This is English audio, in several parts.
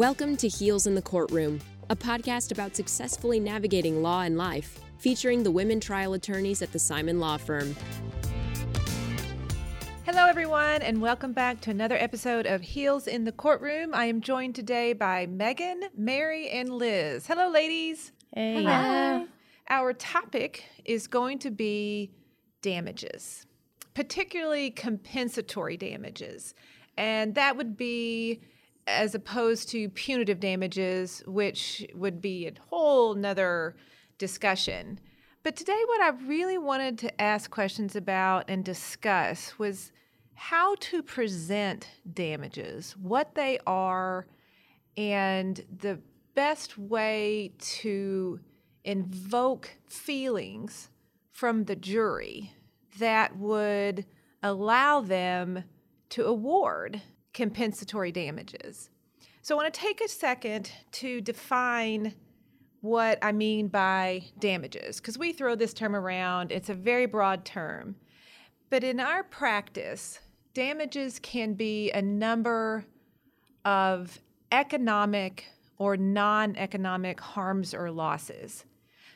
Welcome to Heels in the Courtroom, a podcast about successfully navigating law and life, featuring the women trial attorneys at the Simon Law Firm. Hello, everyone, and welcome back to another episode of Heels in the Courtroom. I am joined today by Megan, Mary, and Liz. Hello, ladies. Hey. Hello. Our topic is going to be damages, particularly compensatory damages. And that would be as opposed to punitive damages, which would be a whole nother discussion. But today, what I really wanted to ask questions about and discuss was how to present damages, what they are, and the best way to invoke feelings from the jury that would allow them to award compensatory damages. So I want to take a second to define what I mean by damages, because we throw this term around. It's a very broad term. But in our practice, damages can be a number of economic or non economic harms or losses.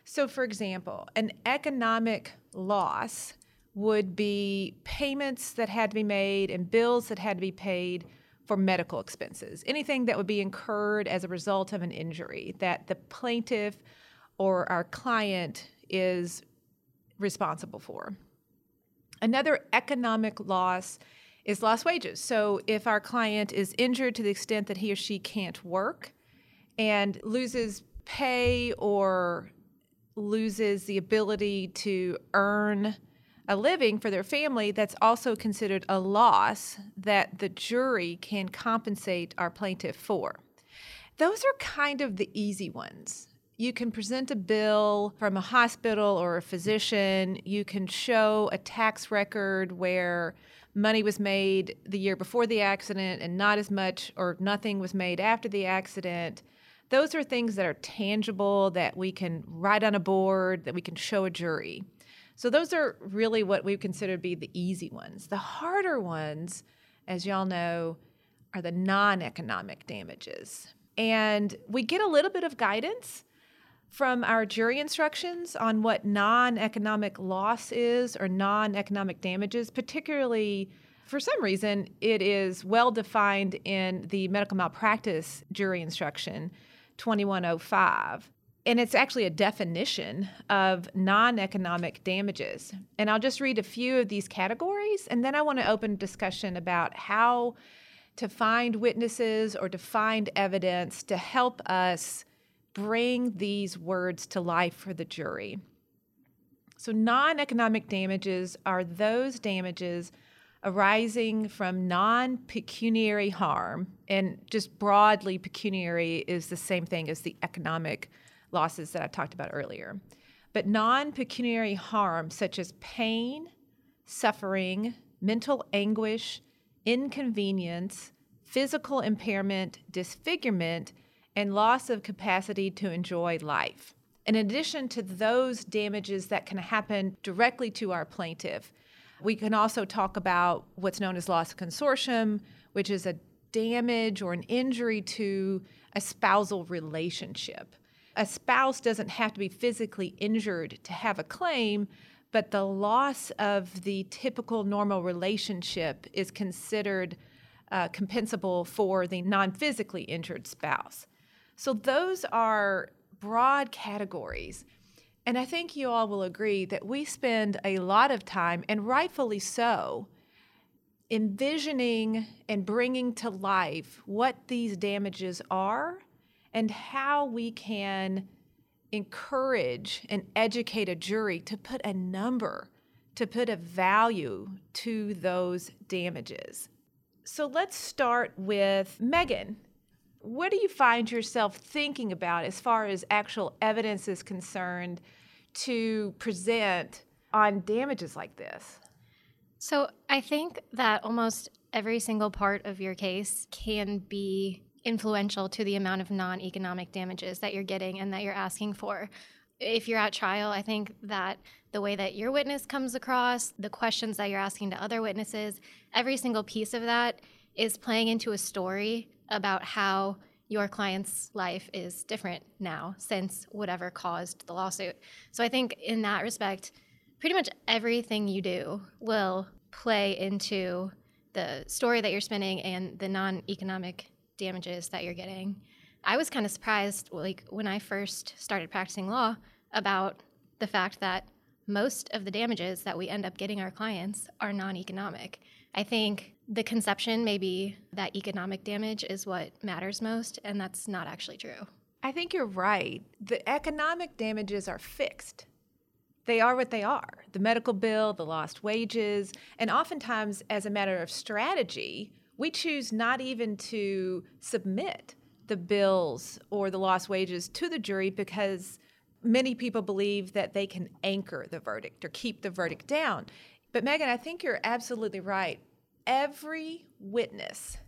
So, for example, an economic loss would be payments that had to be made and bills that had to be paid for medical expenses, anything that would be incurred as a result of an injury that the plaintiff or our client is responsible for. Another economic loss is lost wages. So if our client is injured to the extent that he or she can't work and loses pay or loses the ability to earn a living for their family, that's also considered a loss that the jury can compensate our plaintiff for. Those are kind of the easy ones. You can present a bill from a hospital or a physician. You can show a tax record where money was made the year before the accident and not as much or nothing was made after the accident. Those are things that are tangible that we can write on a board, that we can show a jury. So those are really what we consider to be the easy ones. The harder ones, as y'all know, are the non economic damages. And we get a little bit of guidance from our jury instructions on what non economic loss is or non economic damages, particularly for some reason, it is well defined in the medical malpractice jury instruction 2105 and it's actually a definition of non economic damages. And I'll just read a few of these categories, and then I want to open discussion about how to find witnesses or to find evidence to help us bring these words to life for the jury. So, non economic damages are those damages arising from non pecuniary harm, and just broadly, pecuniary is the same thing as the economic losses that I talked about earlier. But non pecuniary harm, such as pain, suffering, mental anguish, inconvenience, physical impairment, disfigurement, and loss of capacity to enjoy life. In addition to those damages that can happen directly to our plaintiff, we can also talk about what's known as loss of consortium, which is a damage or an injury to a spousal relationship a spouse doesn't have to be physically injured to have a claim, but the loss of the typical normal relationship is considered uh, compensable for the non physically injured spouse. So those are broad categories. And I think you all will agree that we spend a lot of time, and rightfully so, envisioning and bringing to life what these damages are and how we can encourage and educate a jury to put a number, to put a value to those damages. So let's start with Megan. What do you find yourself thinking about as far as actual evidence is concerned to present on damages like this? So I think that almost every single part of your case can be influential to the amount of non economic damages that you're getting and that you're asking for. If you're at trial, I think that the way that your witness comes across, the questions that you're asking to other witnesses, every single piece of that is playing into a story about how your client's life is different now since whatever caused the lawsuit. So I think in that respect, pretty much everything you do will play into the story that you're spinning and the non-economic damages that you're getting. I was kind of surprised like when I first started practicing law about the fact that most of the damages that we end up getting our clients are non-economic. I think the conception maybe that economic damage is what matters most, and that's not actually true. I think you're right. The economic damages are fixed. They are what they are the medical bill, the lost wages, and oftentimes, as a matter of strategy, we choose not even to submit the bills or the lost wages to the jury because many people believe that they can anchor the verdict or keep the verdict down. But Megan, I think you're absolutely right. Every witness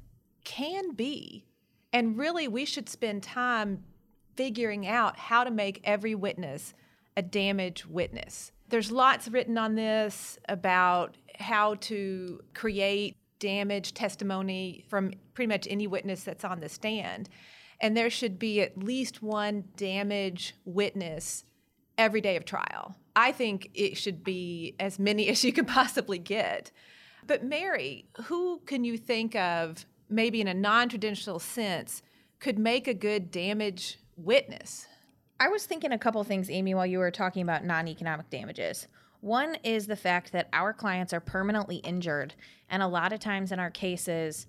can be, and really we should spend time figuring out how to make every witness a damage witness. There's lots written on this about how to create damage testimony from pretty much any witness that's on the stand and there should be at least one damage witness every day of trial. I think it should be as many as you could possibly get. But, Mary, who can you think of, maybe in a non traditional sense, could make a good damage witness? I was thinking a couple things, Amy, while you were talking about non economic damages. One is the fact that our clients are permanently injured, and a lot of times in our cases,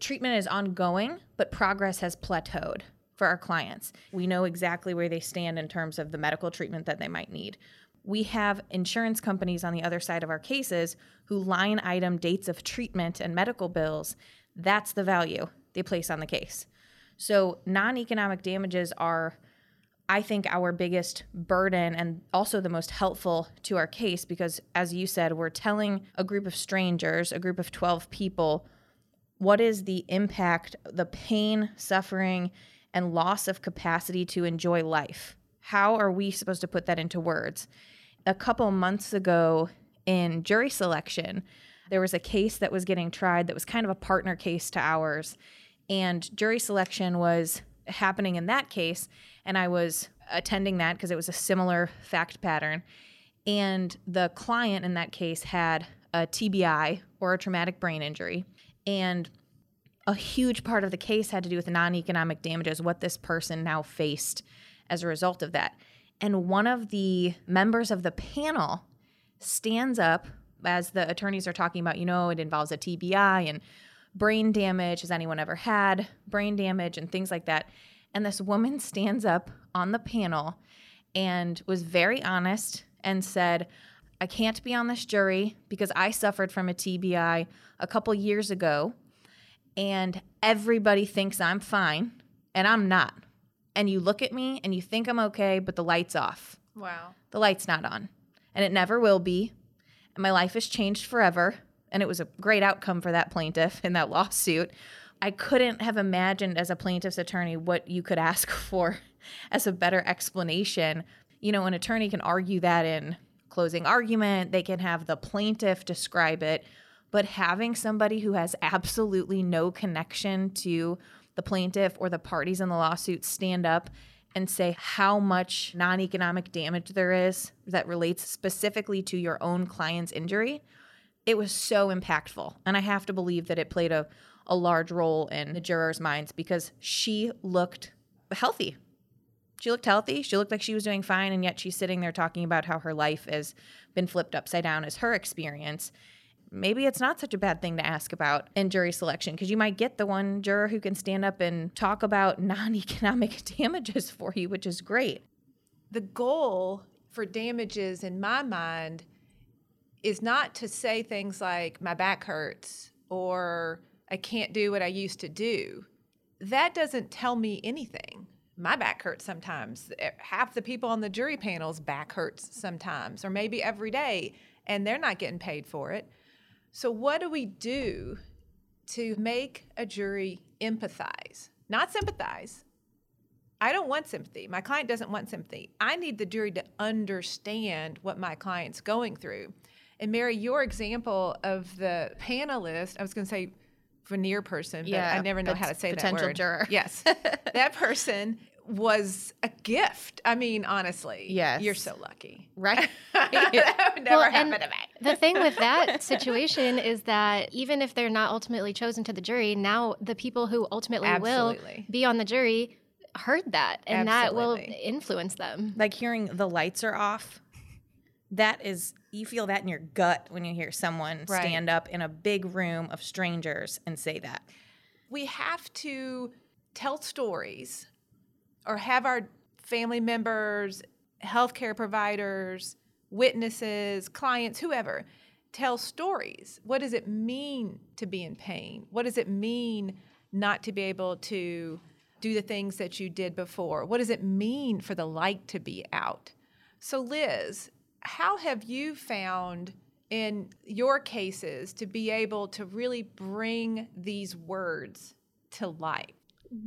treatment is ongoing, but progress has plateaued for our clients. We know exactly where they stand in terms of the medical treatment that they might need. We have insurance companies on the other side of our cases who line item dates of treatment and medical bills. That's the value they place on the case. So, non economic damages are, I think, our biggest burden and also the most helpful to our case because, as you said, we're telling a group of strangers, a group of 12 people, what is the impact, the pain, suffering, and loss of capacity to enjoy life? How are we supposed to put that into words? A couple months ago in jury selection, there was a case that was getting tried that was kind of a partner case to ours. And jury selection was happening in that case. And I was attending that because it was a similar fact pattern. And the client in that case had a TBI or a traumatic brain injury. And a huge part of the case had to do with non economic damages, what this person now faced as a result of that. And one of the members of the panel stands up as the attorneys are talking about, you know, it involves a TBI and brain damage. Has anyone ever had brain damage and things like that? And this woman stands up on the panel and was very honest and said, I can't be on this jury because I suffered from a TBI a couple years ago and everybody thinks I'm fine and I'm not. And you look at me and you think I'm okay, but the light's off. Wow. The light's not on. And it never will be. And my life has changed forever. And it was a great outcome for that plaintiff in that lawsuit. I couldn't have imagined as a plaintiff's attorney what you could ask for as a better explanation. You know, an attorney can argue that in closing argument, they can have the plaintiff describe it but having somebody who has absolutely no connection to the plaintiff or the parties in the lawsuit stand up and say how much non economic damage there is that relates specifically to your own client's injury, it was so impactful. And I have to believe that it played a, a large role in the jurors' minds because she looked healthy. She looked healthy. She looked like she was doing fine. And yet she's sitting there talking about how her life has been flipped upside down as her experience maybe it's not such a bad thing to ask about in jury selection because you might get the one juror who can stand up and talk about non economic damages for you, which is great. The goal for damages, in my mind, is not to say things like, my back hurts or I can't do what I used to do. That doesn't tell me anything. My back hurts sometimes. Half the people on the jury panel's back hurts sometimes, or maybe every day, and they're not getting paid for it. So, what do we do to make a jury empathize, not sympathize? I don't want sympathy. My client doesn't want sympathy. I need the jury to understand what my client's going through. And Mary, your example of the panelist, I was going to say venire person, but I never know pot- how to say that potential word. juror. Yes, that person was a gift. I mean, honestly, Yes. you're so lucky. right? that would never Well, happen and to me. the thing with that situation is that even if they're not ultimately chosen to the jury, now the people who ultimately Absolutely. will be on the jury heard that, and that will influence them. like hearing the lights are off. That is, you feel that in your gut when you hear someone Right. stand up in a big room of strangers and say that. we have to tell stories or have our family members, healthcare providers, witnesses, clients, whoever, tell stories. What does it mean to be in pain? What does it mean not to be able to do the things that you did before? What does it mean for the light to be out? So, Liz, how have you found in your cases to be able to really bring these words to life?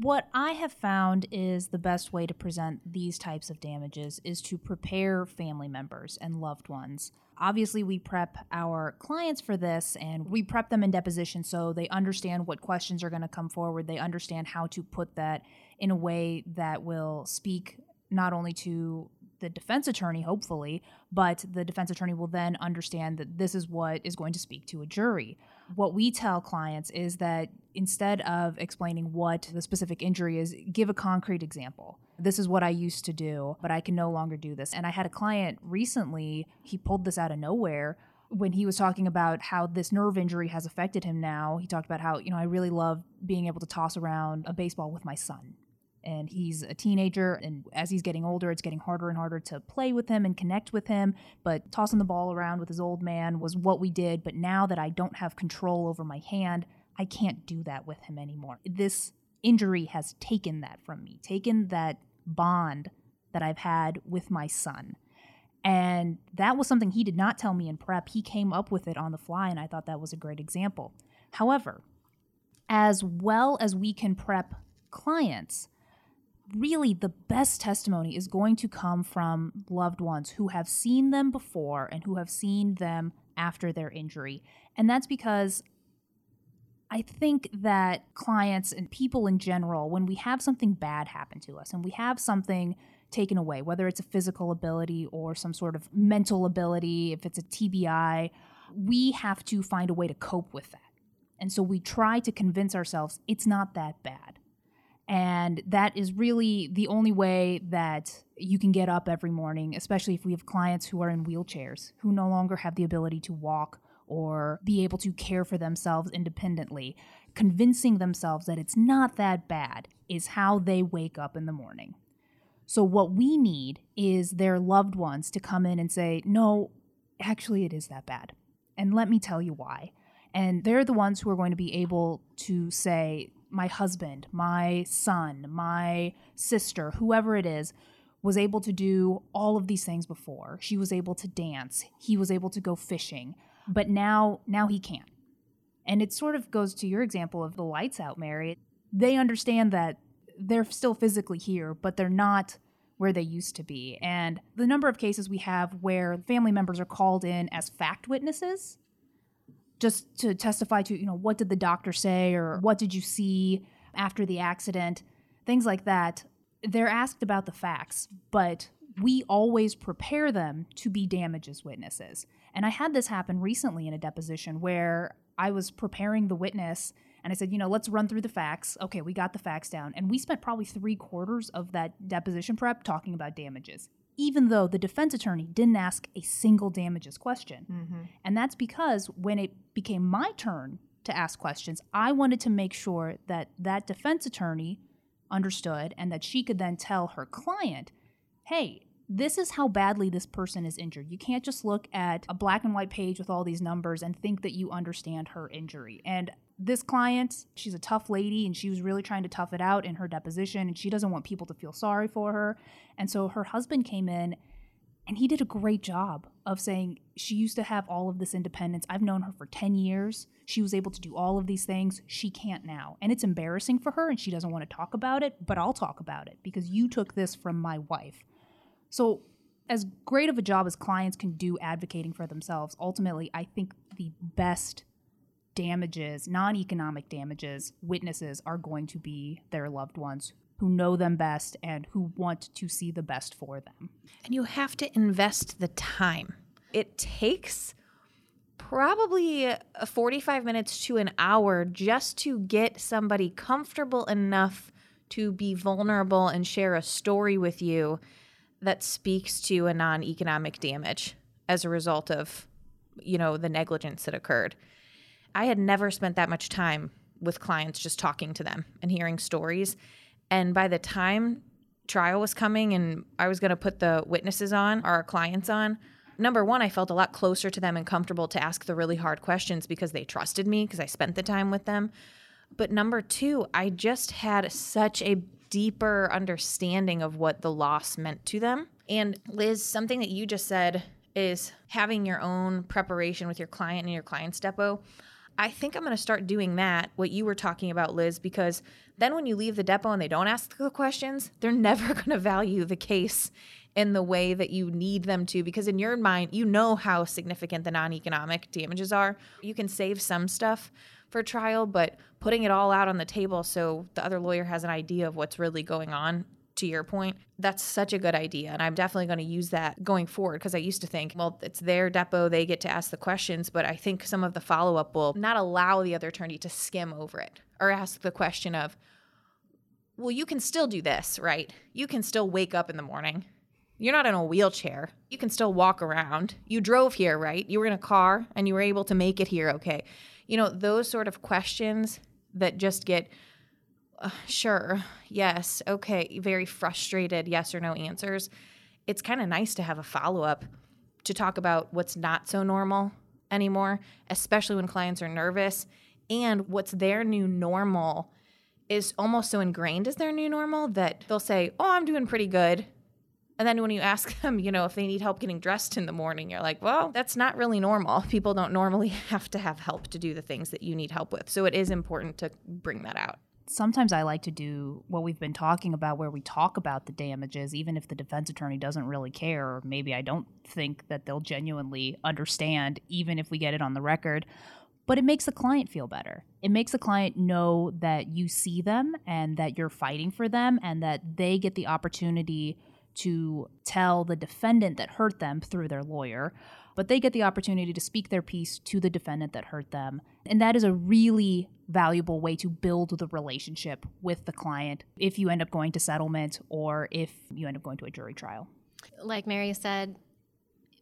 What I have found is the best way to present these types of damages is to prepare family members and loved ones. Obviously, we prep our clients for this and we prep them in deposition so they understand what questions are going to come forward. They understand how to put that in a way that will speak not only to the defense attorney, hopefully, but the defense attorney will then understand that this is what is going to speak to a jury. What we tell clients is that instead of explaining what the specific injury is, give a concrete example. This is what I used to do, but I can no longer do this. And I had a client recently, he pulled this out of nowhere when he was talking about how this nerve injury has affected him now. He talked about how, you know, I really love being able to toss around a baseball with my son and he's a teenager and as he's getting older it's getting harder and harder to play with him and connect with him. But tossing the ball around with his old man was what we did but now that i don't have control over my hand i can't do that with him anymore. This injury has taken that from me taken that bond that i've had with my son. And that was something he did not tell me in prep. He came up with it on the fly and i thought that was a great example. However as well as we can prep clients really the best testimony is going to come from loved ones who have seen them before and who have seen them after their injury. And that's because I think that clients and people in general, when we have something bad happen to us and we have something taken away, whether it's a physical ability or some sort of mental ability, if it's a TBI, we have to find a way to cope with that. And so we try to convince ourselves it's not that bad. And that is really the only way that you can get up every morning, especially if we have clients who are in wheelchairs, who no longer have the ability to walk or be able to care for themselves independently. Convincing themselves that it's not that bad is how they wake up in the morning. So, what we need is their loved ones to come in and say, No, actually, it is that bad. And let me tell you why. And they're the ones who are going to be able to say, my husband, my son, my sister, whoever it is, was able to do all of these things before. She was able to dance, he was able to go fishing, but now now he can't. And it sort of goes to your example of the lights out, Mary. They understand that they're still physically here, but they're not where they used to be. And the number of cases we have where family members are called in as fact witnesses just to testify to, you know, what did the doctor say or what did you see after the accident, things like that. They're asked about the facts, but we always prepare them to be damages witnesses. And I had this happen recently in a deposition where I was preparing the witness and I said, you know, let's run through the facts. Okay, we got the facts down. And we spent probably three quarters of that deposition prep talking about damages, even though the defense attorney didn't ask a single damages question. Mm-hmm. And that's because when it became my turn to ask questions, I wanted to make sure that that defense attorney understood and that she could then tell her client, hey, this is how badly this person is injured. You can't just look at a black and white page with all these numbers and think that you understand her injury. And this client, she's a tough lady and she was really trying to tough it out in her deposition and she doesn't want people to feel sorry for her. And so her husband came in and he did a great job of saying she used to have all of this independence. I've known her for 10 years. She was able to do all of these things. She can't now. And it's embarrassing for her and she doesn't want to talk about it, but I'll talk about it because you took this from my wife. So, as great of a job as clients can do advocating for themselves, ultimately, I think the best damages, non economic damages, witnesses are going to be their loved ones who know them best and who want to see the best for them. And you have to invest the time. It takes probably 45 minutes to an hour just to get somebody comfortable enough to be vulnerable and share a story with you that speaks to a non-economic damage as a result of you know the negligence that occurred i had never spent that much time with clients just talking to them and hearing stories and by the time trial was coming and i was going to put the witnesses on our clients on number one i felt a lot closer to them and comfortable to ask the really hard questions because they trusted me because i spent the time with them but number two i just had such a deeper understanding of what the loss meant to them. And Liz, something that you just said is having your own preparation with your client and your client's depo. I think I'm going to start doing that, what you were talking about, Liz, because then when you leave the depo and they don't ask the questions, they're never going to value the case in the way that you need them to because in your mind you know how significant the non-economic damages are. You can save some stuff for trial, but putting it all out on the table so the other lawyer has an idea of what's really going on to your point, that's such a good idea. And I'm definitely going to use that going forward because I used to think, well, it's their depo, they get to ask the questions. But I think some of the follow up will not allow the other attorney to skim over it or ask the question of, well, you can still do this, right? You can still wake up in the morning. You're not in a wheelchair. You can still walk around. You drove here, right? You were in a car and you were able to make it here, okay? you know, those sort of questions that just get sure, yes, okay, very frustrated, yes or no answers. It's kind of nice to have a follow up to talk about what's not so normal anymore, especially when clients are nervous and what's their new normal is almost so ingrained as their new normal that they'll say, Oh, I'm doing pretty good. And then when you ask them, you know, if they need help getting dressed in the morning, you're like, well, that's not really normal. People don't normally have to have help to do the things that you need help with. So it is important to bring that out. Sometimes I like to do what we've been talking about, where we talk about the damages, even if the defense attorney doesn't really care, or maybe I don't think that they'll genuinely understand, even if we get it on the record but it makes the client feel better. It makes the client know that you see them and that you're fighting for them and that they get the opportunity to tell the defendant that hurt them through their lawyer, but they get the opportunity to speak their piece to the defendant that hurt them. And that is a really valuable way to build the relationship with the client if you end up going to settlement or if you end up going to a jury trial. Like Mary said,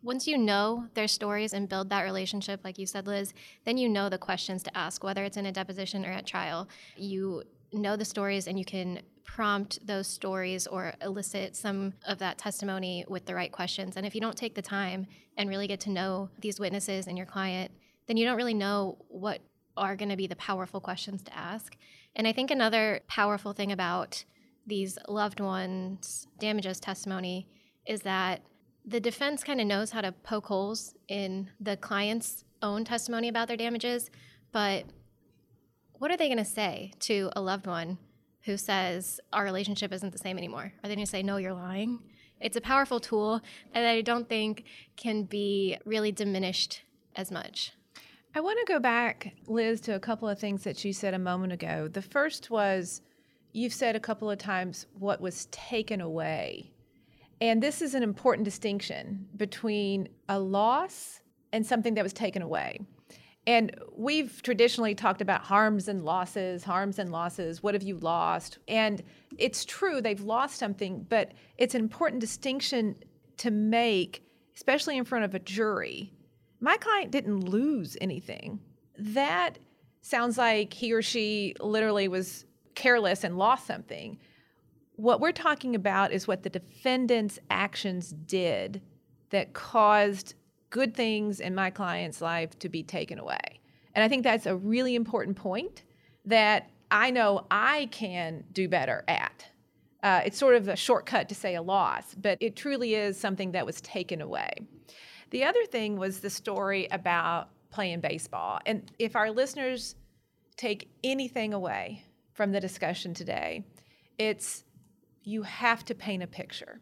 once you know their stories and build that relationship, like you said, Liz, then you know the questions to ask, whether it's in a deposition or at trial. You know the stories and you can prompt those stories or elicit some of that testimony with the right questions. And if you don't take the time and really get to know these witnesses and your client, then you don't really know what are going to be the powerful questions to ask. And I think another powerful thing about these loved ones' damages testimony is that the defense kind of knows how to poke holes in the client's own testimony about their damages, but what are they going to say to a loved one who says our relationship isn't the same anymore? Are they going to say, no, you're lying? It's a powerful tool that I don't think can be really diminished as much. I want to go back, Liz, to a couple of things that you said a moment ago. The first was you've said a couple of times what was taken away. And this is an important distinction between a loss and something that was taken away. And we've traditionally talked about harms and losses, harms and losses. What have you lost? And it's true, they've lost something, but it's an important distinction to make, especially in front of a jury. My client didn't lose anything. That sounds like he or she literally was careless and lost something. What we're talking about is what the defendant's actions did that caused good things in my client's life to be taken away. And I think that's a really important point that I know I can do better at. Uh, it's sort of a shortcut to say a loss, but it truly is something that was taken away. The other thing was the story about playing baseball. And if our listeners take anything away from the discussion today, it's you have to paint a picture.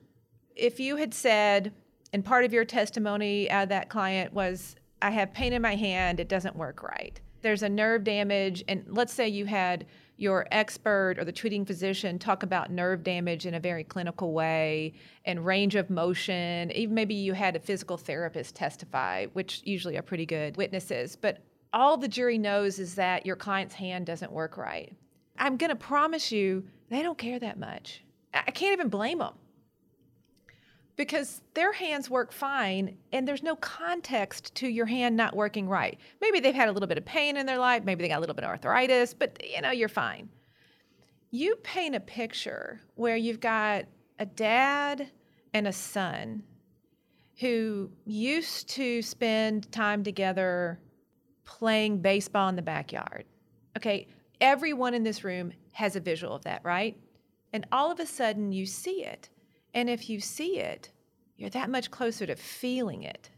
If you had said, and part of your testimony uh, that client was i have pain in my hand it doesn't work right there's a nerve damage, and let's say you had your expert or the treating physician talk about nerve damage in a very clinical way and range of motion. Even maybe you had a physical therapist testify, which usually are pretty good witnesses. But all the jury knows is that your client's hand doesn't work right. I'm going to promise you, they don't care that much. I can't even blame them because their hands work fine and there's no context to your hand not working right. Maybe they've had a little bit of pain in their life, maybe they got a little bit of arthritis, but you know, you're fine. You paint a picture where you've got a dad and a son who used to spend time together playing baseball in the backyard. Okay, everyone in this room has a visual of that, right? And all of a sudden you see it and if you see it, you're that much closer to feeling it,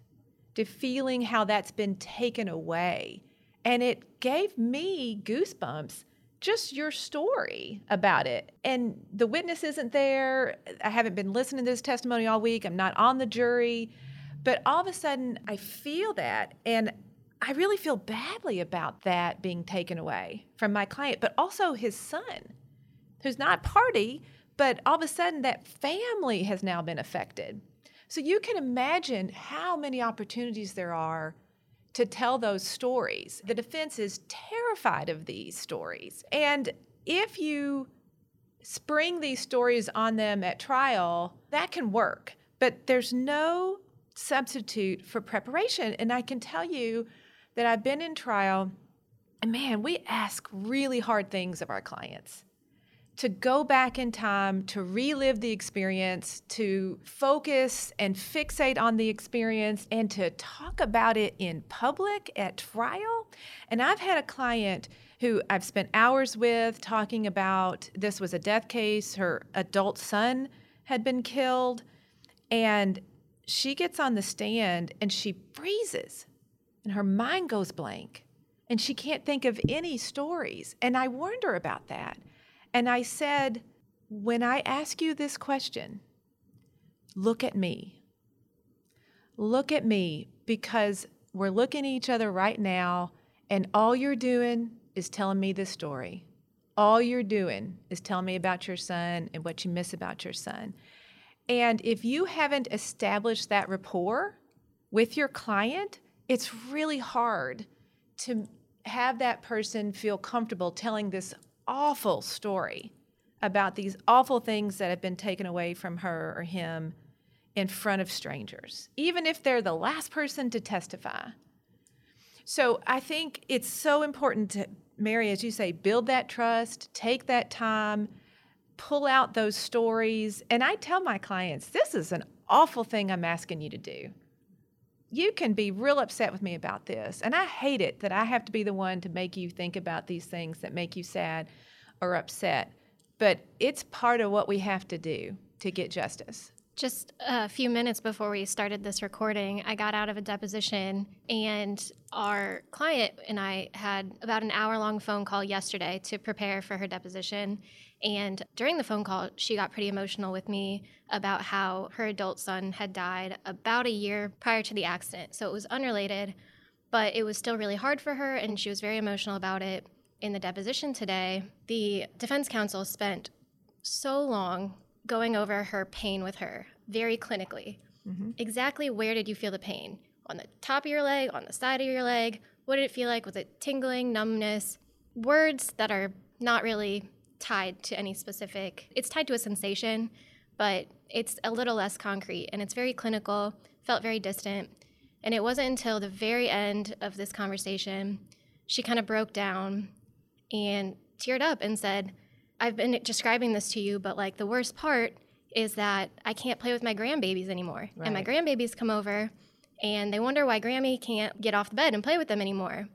to feeling how that's been taken away. And it gave me goosebumps just your story about it. And the witness isn't there. I haven't been listening to this testimony all week. I'm not on the jury. But all of a sudden, I feel that. And I really feel badly about that being taken away from my client, but also his son, who's not party, but all of a sudden, that family has now been affected. So you can imagine how many opportunities there are to tell those stories. The defense is terrified of these stories. And if you spring these stories on them at trial, that can work. But there's no substitute for preparation. And I can tell you that I've been in trial, and man, we ask really hard things of our clients to go back in time, to relive the experience, to focus and fixate on the experience, and to talk about it in public at trial. And I've had a client who I've spent hours with talking about this was a death case. Her adult son had been killed. And she gets on the stand and she freezes, and her mind goes blank. And she can't think of any stories. And I warned her about that. And I said, when I ask you this question, look at me. Look at me because we're looking at each other right now, and all you're doing is telling me this story. All you're doing is telling me about your son and what you miss about your son. And if you haven't established that rapport with your client, it's really hard to have that person feel comfortable telling this awful story about these awful things that have been taken away from her or him in front of strangers, even if they're the last person to testify. So I think it's so important to, Mary, as you say, build that trust, take that time, pull out those stories. And I tell my clients, this is an awful thing I'm asking you to do you can be real upset with me about this. And I hate it that I have to be the one to make you think about these things that make you sad or upset. But it's part of what we have to do to get justice. Just a few minutes before we started this recording, I got out of a deposition, and our client and I had about an hour long phone call yesterday to prepare for her deposition. And during the phone call, she got pretty emotional with me about how her adult son had died about a year prior to the accident. So it was unrelated, but it was still really hard for her, and she was very emotional about it. In the deposition today, the defense counsel spent so long going over her pain with her, very clinically. Mm-hmm. Exactly where did you feel the pain? On the top of your leg, on the side of your leg? What did it feel like? Was it tingling, numbness? Words that are not really tied to any specific, it's tied to a sensation, but it's a little less concrete and it's very clinical, felt very distant. And it wasn't until the very end of this conversation, she kind of broke down and teared up and said, I've been describing this to you, but like the worst part is that I can't play with my grandbabies anymore. Right. And my grandbabies come over and they wonder why Grammy can't get off the bed and play with them anymore.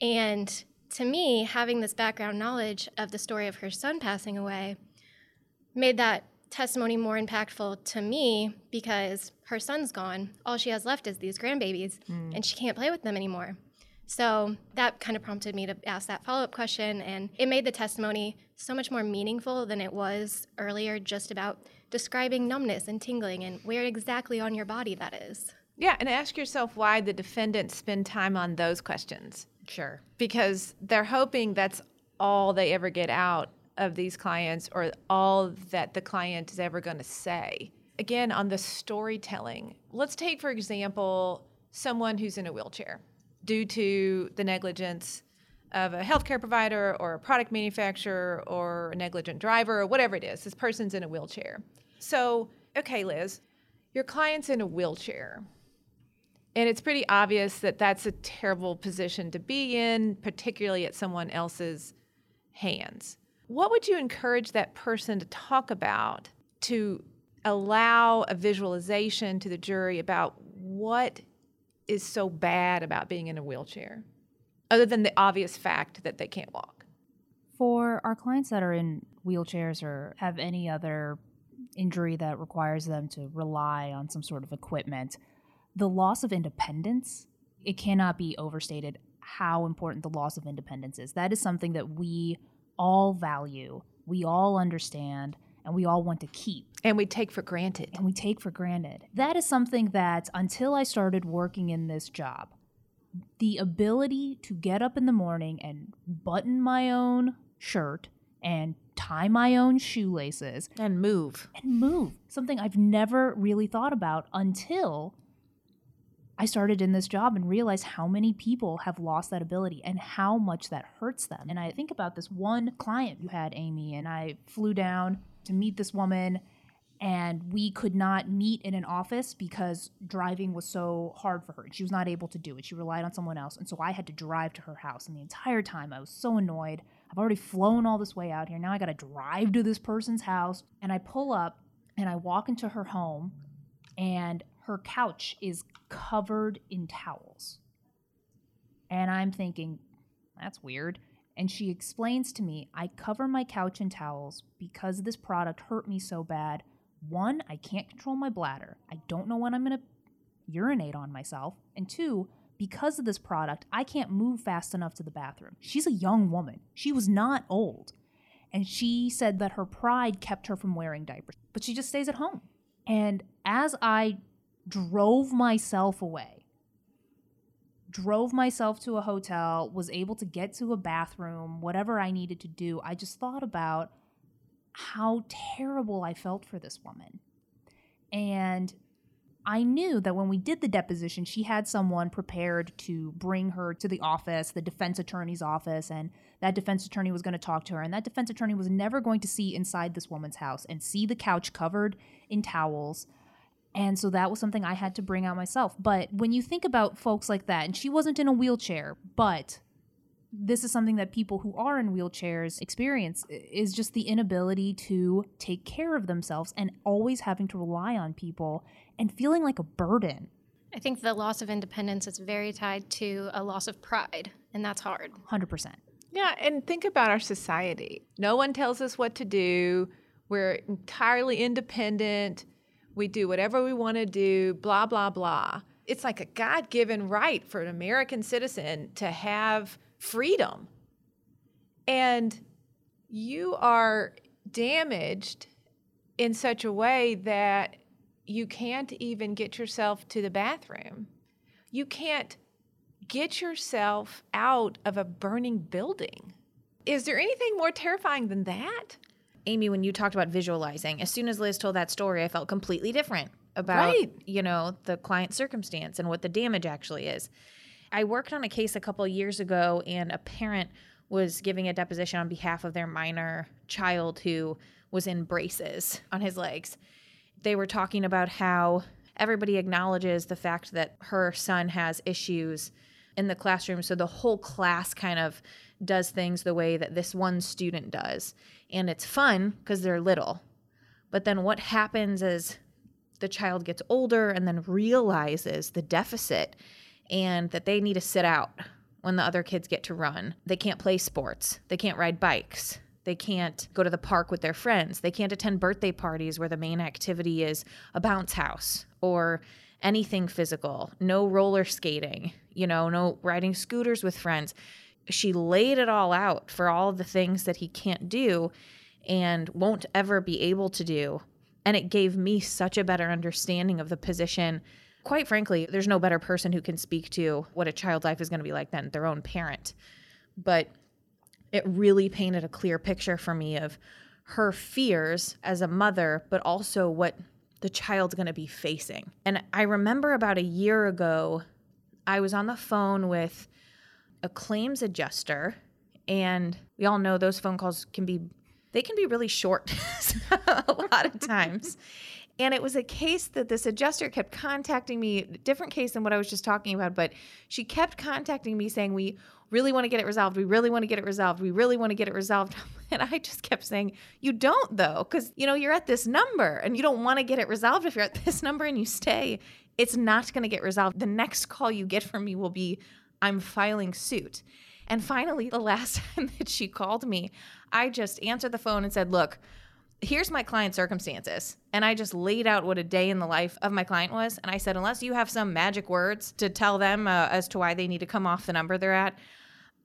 And to me, having this background knowledge of the story of her son passing away made that testimony more impactful to me because her son's gone. All she has left is these grandbabies, mm. and she can't play with them anymore. So that kind of prompted me to ask that follow up question, and it made the testimony so much more meaningful than it was earlier, just about describing numbness and tingling and where exactly on your body that is. Yeah, and ask yourself why the defendants spend time on those questions Sure. because they're hoping that's all they ever get out of these clients or all that the client is ever going to say. Again, on the storytelling, let's take, for example, someone who's in a wheelchair due to the negligence of a healthcare provider or a product manufacturer or a negligent driver or whatever it is. This person's in a wheelchair. So, okay, Liz, your client's in a wheelchair. And it's pretty obvious that that's a terrible position to be in, particularly at someone else's hands. What would you encourage that person to talk about to allow a visualization to the jury about what is so bad about being in a wheelchair, other than the obvious fact that they can't walk? For our clients that are in wheelchairs or have any other injury that requires them to rely on some sort of equipment, the loss of independence, it cannot be overstated how important the loss of independence is. That is something that we all value, we all understand, and we all want to keep And we take for granted. and we take for granted. That is something that until I started working in this job, the ability to get up in the morning and button my own shirt and tie my own shoelaces And move. and move, something I've never really thought about until I started in this job and realized how many people have lost that ability and how much that hurts them. And I think about this one client you had, Amy, and I flew down to meet this woman and we could not meet in an office because driving was so hard for her she was not able to do it. She relied on someone else. And so I had to drive to her house. And the entire time I was so annoyed. I've already flown all this way out here. Now I got to drive to this person's house. And I pull up and I walk into her home and her couch is covered in towels. And I'm thinking, that's weird. And she explains to me, I cover my couch in towels because this product hurt me so bad. One, I can't control my bladder. I don't know when I'm going to urinate on myself. And two, because of this product, I can't move fast enough to the bathroom. She's a young woman. She was not old. And she said that her pride kept her from wearing diapers, but she just stays at home. And as I drove myself away, drove myself to a hotel, was able to get to a bathroom, whatever I needed to do, I just thought about how terrible I felt for this woman. And I knew that when we did the deposition, she had someone prepared to bring her to the office, the defense attorney's office, and that defense attorney was going to talk to her. And that defense attorney was never going to see inside this woman's house and see the couch covered in towels. And so that was something I had to bring out myself. But when you think about folks like that, and she wasn't in a wheelchair, but this is something that people who are in wheelchairs experience is just the inability to take care of themselves and always having to rely on people and feeling like a burden. I think the loss of independence is very tied to a loss of pride, and that's hard. 100%. Yeah, and think about our society. No one tells us what to do. We're entirely independent. We do whatever we want to do, blah, blah, blah. It's like a God given right for an American citizen to have freedom. And you are damaged in such a way that you can't even get yourself to the bathroom. You can't get yourself out of a burning building. Is there anything more terrifying than that? Amy, when you talked about visualizing, as soon as Liz told that story, I felt completely different about, Right. you know, the client circumstance and what the damage actually is. I worked on a case a couple of years ago, and a parent was giving a deposition on behalf of their minor child who was in braces on his legs. They were talking about how everybody acknowledges the fact that her son has issues in the classroom. So the whole class kind of does things the way that this one student does. And it's fun because they're little. But then what happens is the child gets older and then realizes the deficit and that they need to sit out when the other kids get to run. They can't play sports, they can't ride bikes. They can't go to the park with their friends. They can't attend birthday parties where the main activity is a bounce house or anything physical. No roller skating, you know, no riding scooters with friends. She laid it all out for all the things that he can't do and won't ever be able to do. And it gave me such a better understanding of the position quite frankly, there's no better person who can speak to what a child's life is going to be like than their own parent. But it really painted a clear picture for me of her fears as a mother, but also what the child's going to be facing. And I remember about a year ago, I was on the phone with a claims adjuster, and we all know those phone calls can be they can be really short a lot of times. And it was a case that this adjuster kept contacting me, different case than what I was just talking about, but she kept contacting me saying, We really want to get it resolved. We really want to get it resolved. We really want to get it resolved. And I just kept saying, You don't, though, because, you know, you're at this number and you don't want to get it resolved. If you're at this number and you stay, it's not going to get resolved. The next call you get from me will be, I'm filing suit. And finally, the last time that she called me, I just answered the phone and said, Look, here's my client's circumstances. And I just laid out what a day in the life of my client was. And I said, unless you have some magic words to tell them uh, as to why they need to come off the number they're at,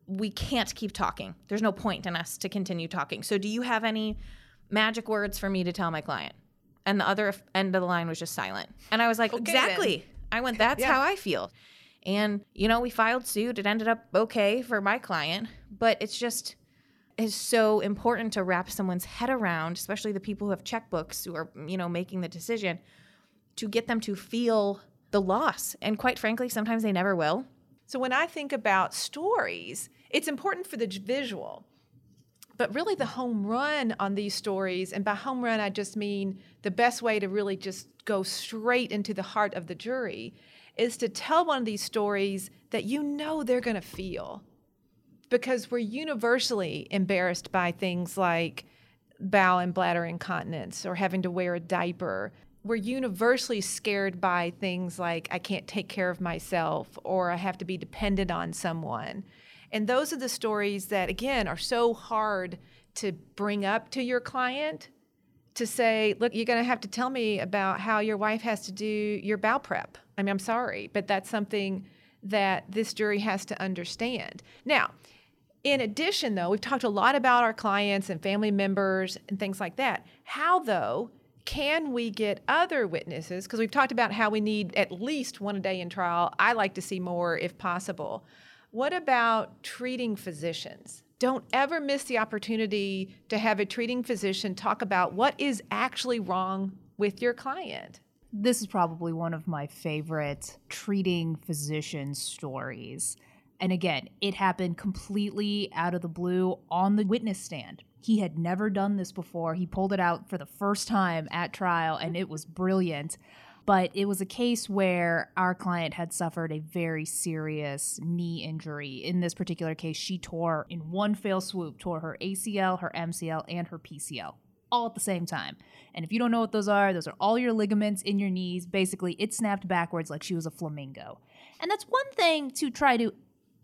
we can't keep talking. There's no point in us to continue talking. So, do you have any magic words for me to tell my client? And the other end of the line was just silent. And I was like, Okay, exactly. then. I went, that's Yeah. how I feel. And, you know, we filed suit. It ended up okay for my client, but it's just, is so important to wrap someone's head around, especially the people who have checkbooks who are, you know, making the decision to get them to feel the loss. And quite frankly, sometimes they never will. So when I think about stories, it's important for the visual. But really, the home run on these stories, and by home run, I just mean the best way to really just go straight into the heart of the jury, is to tell one of these stories that you know they're going to feel. Because we're universally embarrassed by things like bowel and bladder incontinence or having to wear a diaper. We're universally scared by things like I can't take care of myself or I have to be dependent on someone. And those are the stories that, again, are so hard to bring up to your client to say, look, you're going to have to tell me about how your wife has to do your bowel prep. I mean, I'm sorry, but that's something that this jury has to understand. Now, in addition, though, we've talked a lot about our clients and family members and things like that. How, though, can we get other witnesses? Because we've talked about how we need at least one a day in trial. I like to see more if possible. What about treating physicians? Don't ever miss the opportunity to have a treating physician talk about what is actually wrong with your client. This is probably one of my favorite treating physician stories. And again, it happened completely out of the blue on the witness stand. He had never done this before. He pulled it out for the first time at trial, and it was brilliant. But it was a case where our client had suffered a very serious knee injury. In this particular case, she tore in one fell swoop, tore her ACL, her MCL, and her PCL all at the same time. And if you don't know what those are, those are all your ligaments in your knees. Basically, it snapped backwards like she was a flamingo. And that's one thing to try to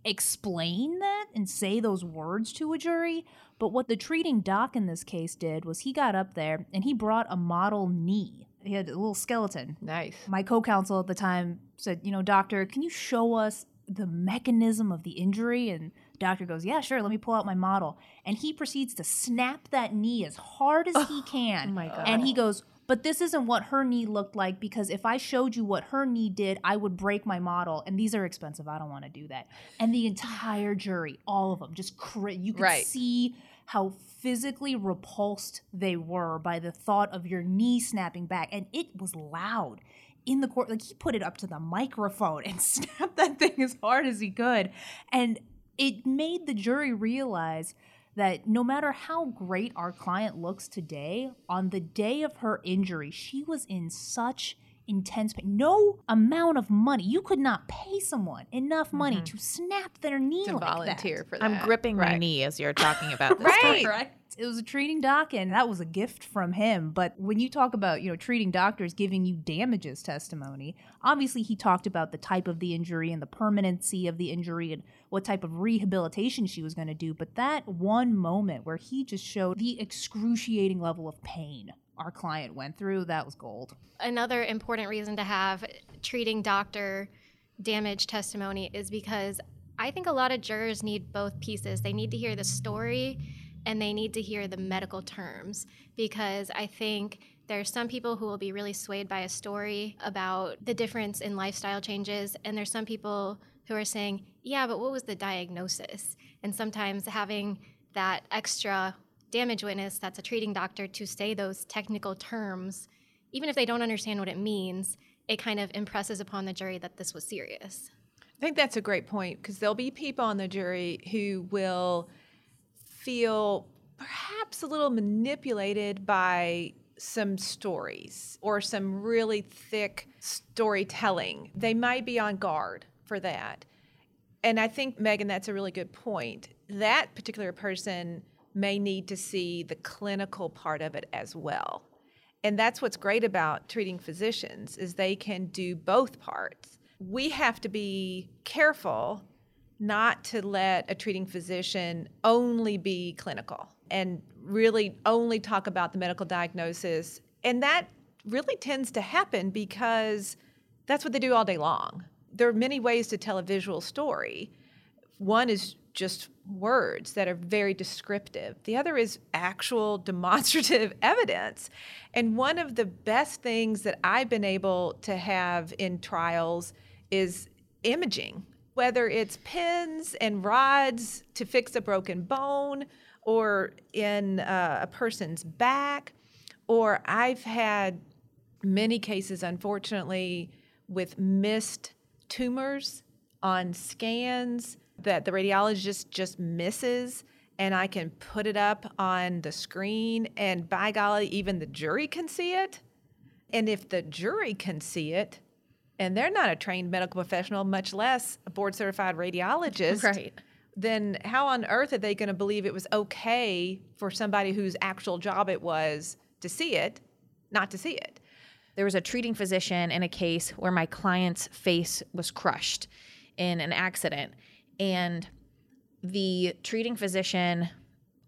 explain that and say those words to a jury. But what the treating doc in this case did was he got up there and he brought a model knee. He had a little skeleton. Nice. My co counsel at the time said, You know, doctor, can you show us the mechanism of the injury? And doctor goes, Yeah, sure, let me pull out my model. And he proceeds to snap that knee as hard as he oh can. Oh my God. And he goes, but this isn't what her knee looked like because if I showed you what her knee did, I would break my model. And these are expensive. I don't want to do that. And the entire jury, all of them, just you could Right. see how physically repulsed they were by the thought of your knee snapping back. And it was loud in the court. Like he put it up to the microphone and snapped that thing as hard as he could. And it made the jury realize that no matter how great our client looks today, on the day of her injury, she was in such intense pain. No amount of money. You could not pay someone enough money mm-hmm. to snap their knee To like volunteer that. for that. I'm gripping my knee as you're talking about this. Right. Right. It was a treating doc, and that was a gift from him. But when you talk about, you know, treating doctors giving you damages testimony, obviously he talked about the type of the injury and the permanency of the injury and what type of rehabilitation she was going to do. But that one moment where he just showed the excruciating level of pain our client went through, that was gold. Another important reason to have treating doctor damage testimony is because I think a lot of jurors need both pieces. They need to hear the story and they need to hear the medical terms because I think there's some people who will be really swayed by a story about the difference in lifestyle changes, and there's some people who are saying, Yeah, but what was the diagnosis? And sometimes having that extra damage witness that's a treating doctor to say those technical terms, even if they don't understand what it means, it kind of impresses upon the jury that this was serious. I think that's a great point because there'll be people on the jury who will feel perhaps a little manipulated by some stories or some really thick storytelling. They might be on guard for that. And I think, Megan, that's a really good point. That particular person may need to see the clinical part of it as well. And that's what's great about treating physicians is they can do both parts. We have to be careful not to let a treating physician only be clinical and really only talk about the medical diagnosis. And that really tends to happen because that's what they do all day long. There are many ways to tell a visual story. One is just words that are very descriptive. The other is actual demonstrative evidence. And one of the best things that I've been able to have in trials is imaging, whether it's pins and rods to fix a broken bone or in uh, a person's back, or I've had many cases, unfortunately, with missed tumors on scans that the radiologist just misses and I can put it up on the screen and by golly even the jury can see it. And if the jury can see it and they're not a trained medical professional much less a board certified radiologist. Right. Then how on earth are they going to believe it was okay for somebody whose actual job it was to see it not to see it? There was a treating physician in a case where my client's face was crushed in an accident and the treating physician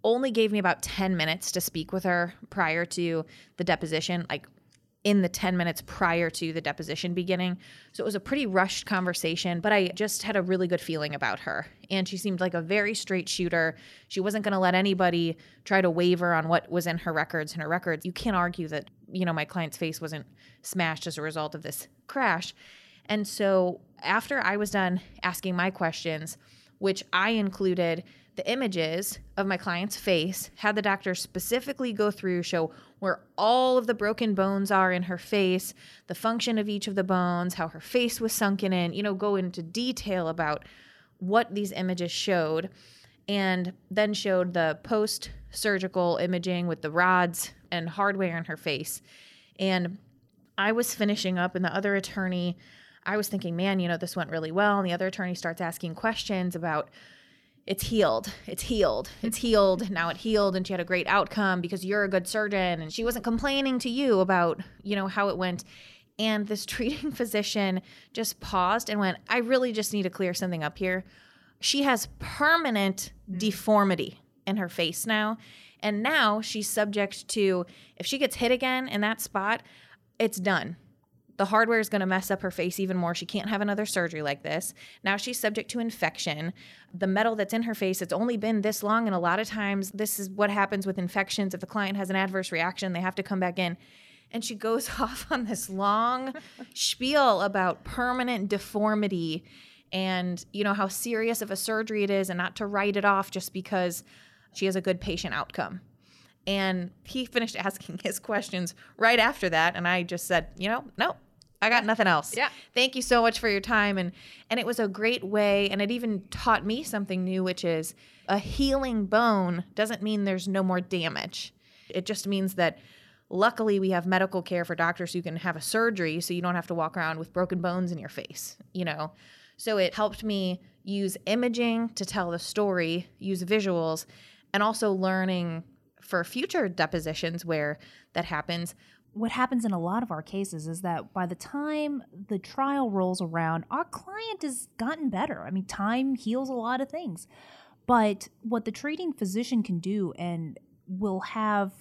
only gave me about 10 minutes to speak with her prior to the deposition, like in the 10 minutes prior to the deposition beginning. So it was a pretty rushed conversation, but I just had a really good feeling about her. And she seemed like a very straight shooter. She wasn't going to let anybody try to waver on what was in her records. In her records, you can't argue that, you know, my client's face wasn't smashed as a result of this crash. And so after I was done asking my questions, which I included the images of my client's face, had the doctor specifically go through, show where all of the broken bones are in her face, the function of each of the bones, how her face was sunken in, you know, go into detail about what these images showed, and then showed the post surgical imaging with the rods and hardware in her face. And I was finishing up, and the other attorney I was thinking, man, you know, this went really well. And the other attorney starts asking questions about it's healed, it's healed, it's healed. Now it healed, and she had a great outcome because you're a good surgeon. And she wasn't complaining to you about, you know, how it went. And this treating physician just paused and went, I really just need to clear something up here. She has permanent mm. deformity in her face now. And now she's subject to, if she gets hit again in that spot, it's done the hardware is going to mess up her face even more. She can't have another surgery like this. Now she's subject to infection. The metal that's in her face, it's only been this long. And a lot of times, this is what happens with infections. If the client has an adverse reaction, they have to come back in. And she goes off on this long spiel about permanent deformity and, you know, how serious of a surgery it is and not to write it off just because she has a good patient outcome. And he finished asking his questions right after that. And I just said, you know, no, I got nothing else. Yeah. Thank you so much for your time. And and it was a great way, and it even taught me something new, which is a healing bone doesn't mean there's no more damage. It just means that luckily we have medical care for doctors who can have a surgery so you don't have to walk around with broken bones in your face, you know. So it helped me use imaging to tell the story, use visuals, and also learning for future depositions where that happens. What happens in a lot of our cases is that by the time the trial rolls around, our client has gotten better. I mean, time heals a lot of things. But what the treating physician can do and will have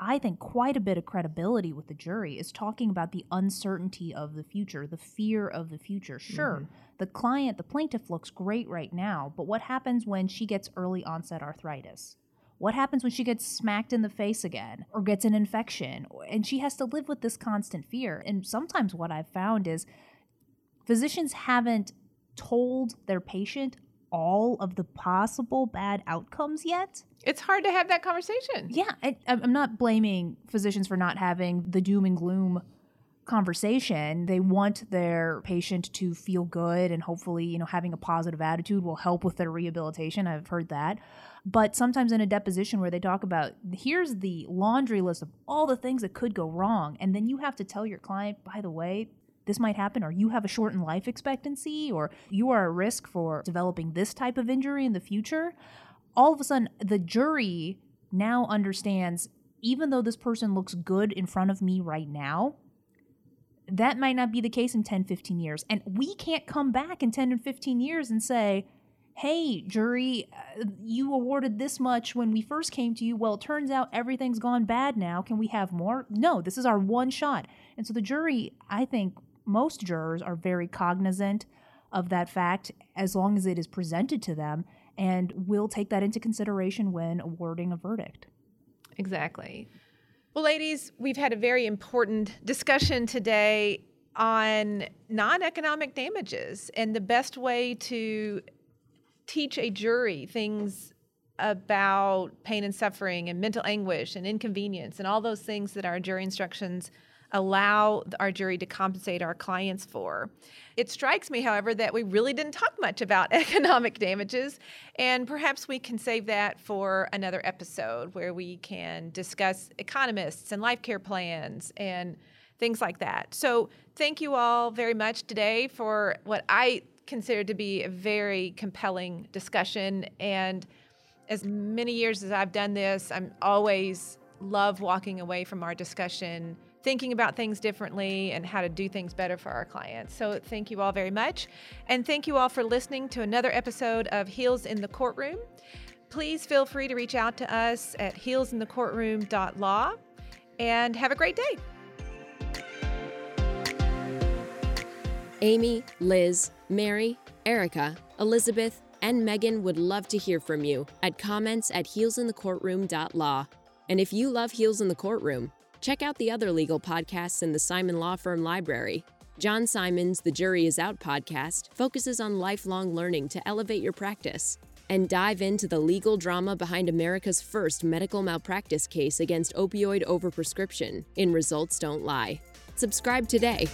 I think, quite a bit of credibility with the jury is talking about the uncertainty of the future, the fear of the future. Sure, mm-hmm. the client, the plaintiff looks great right now, but what happens when she gets early onset arthritis? What happens when she gets smacked in the face again or gets an infection? And she has to live with this constant fear. And sometimes what I've found is physicians haven't told their patient all of the possible bad outcomes yet. It's hard to have that conversation. Yeah, I, I'm not blaming physicians for not having the doom and gloom conversation. They want their patient to feel good and hopefully, you know, having a positive attitude will help with their rehabilitation. I've heard that. But sometimes in a deposition where they talk about here's the laundry list of all the things that could go wrong and then you have to tell your client, by the way, this might happen, or you have a shortened life expectancy, or you are at risk for developing this type of injury in the future. All of a sudden, the jury now understands even though this person looks good in front of me right now, that might not be the case in 10, 15 years. And we can't come back in 10 and 15 years and say, hey, jury, uh, you awarded this much when we first came to you. Well, it turns out everything's gone bad now. Can we have more? No, this is our one shot. And so the jury, I think most jurors are very cognizant of that fact as long as it is presented to them and will take that into consideration when awarding a verdict. Exactly. Well, ladies, we've had a very important discussion today on non economic damages and the best way to teach a jury things about pain and suffering and mental anguish and inconvenience and all those things that our jury instructions allow our jury to compensate our clients for. It strikes me, however, that we really didn't talk much about economic damages, and perhaps we can save that for another episode where we can discuss economists and life care plans and things like that. So, thank you all very much today for what I consider to be a very compelling discussion. And as many years as I've done this, I'm always love walking away from our discussion thinking about things differently and how to do things better for our clients. So, thank you all very much. And thank you all for listening to another episode of Heels in the Courtroom. Please feel free to reach out to us at heelsinthecourtroom.law and have a great day. Amy, Liz, Mary, Erica, Elizabeth, and Megan would love to hear from you at comments at heelsinthecourtroom.law. And if you love Heels in the Courtroom, Check out the other legal podcasts in the Simon Law Firm library. John Simon's The Jury Is Out podcast focuses on lifelong learning to elevate your practice. And dive into the legal drama behind America's first medical malpractice case against opioid overprescription in Results Don't Lie. Subscribe today.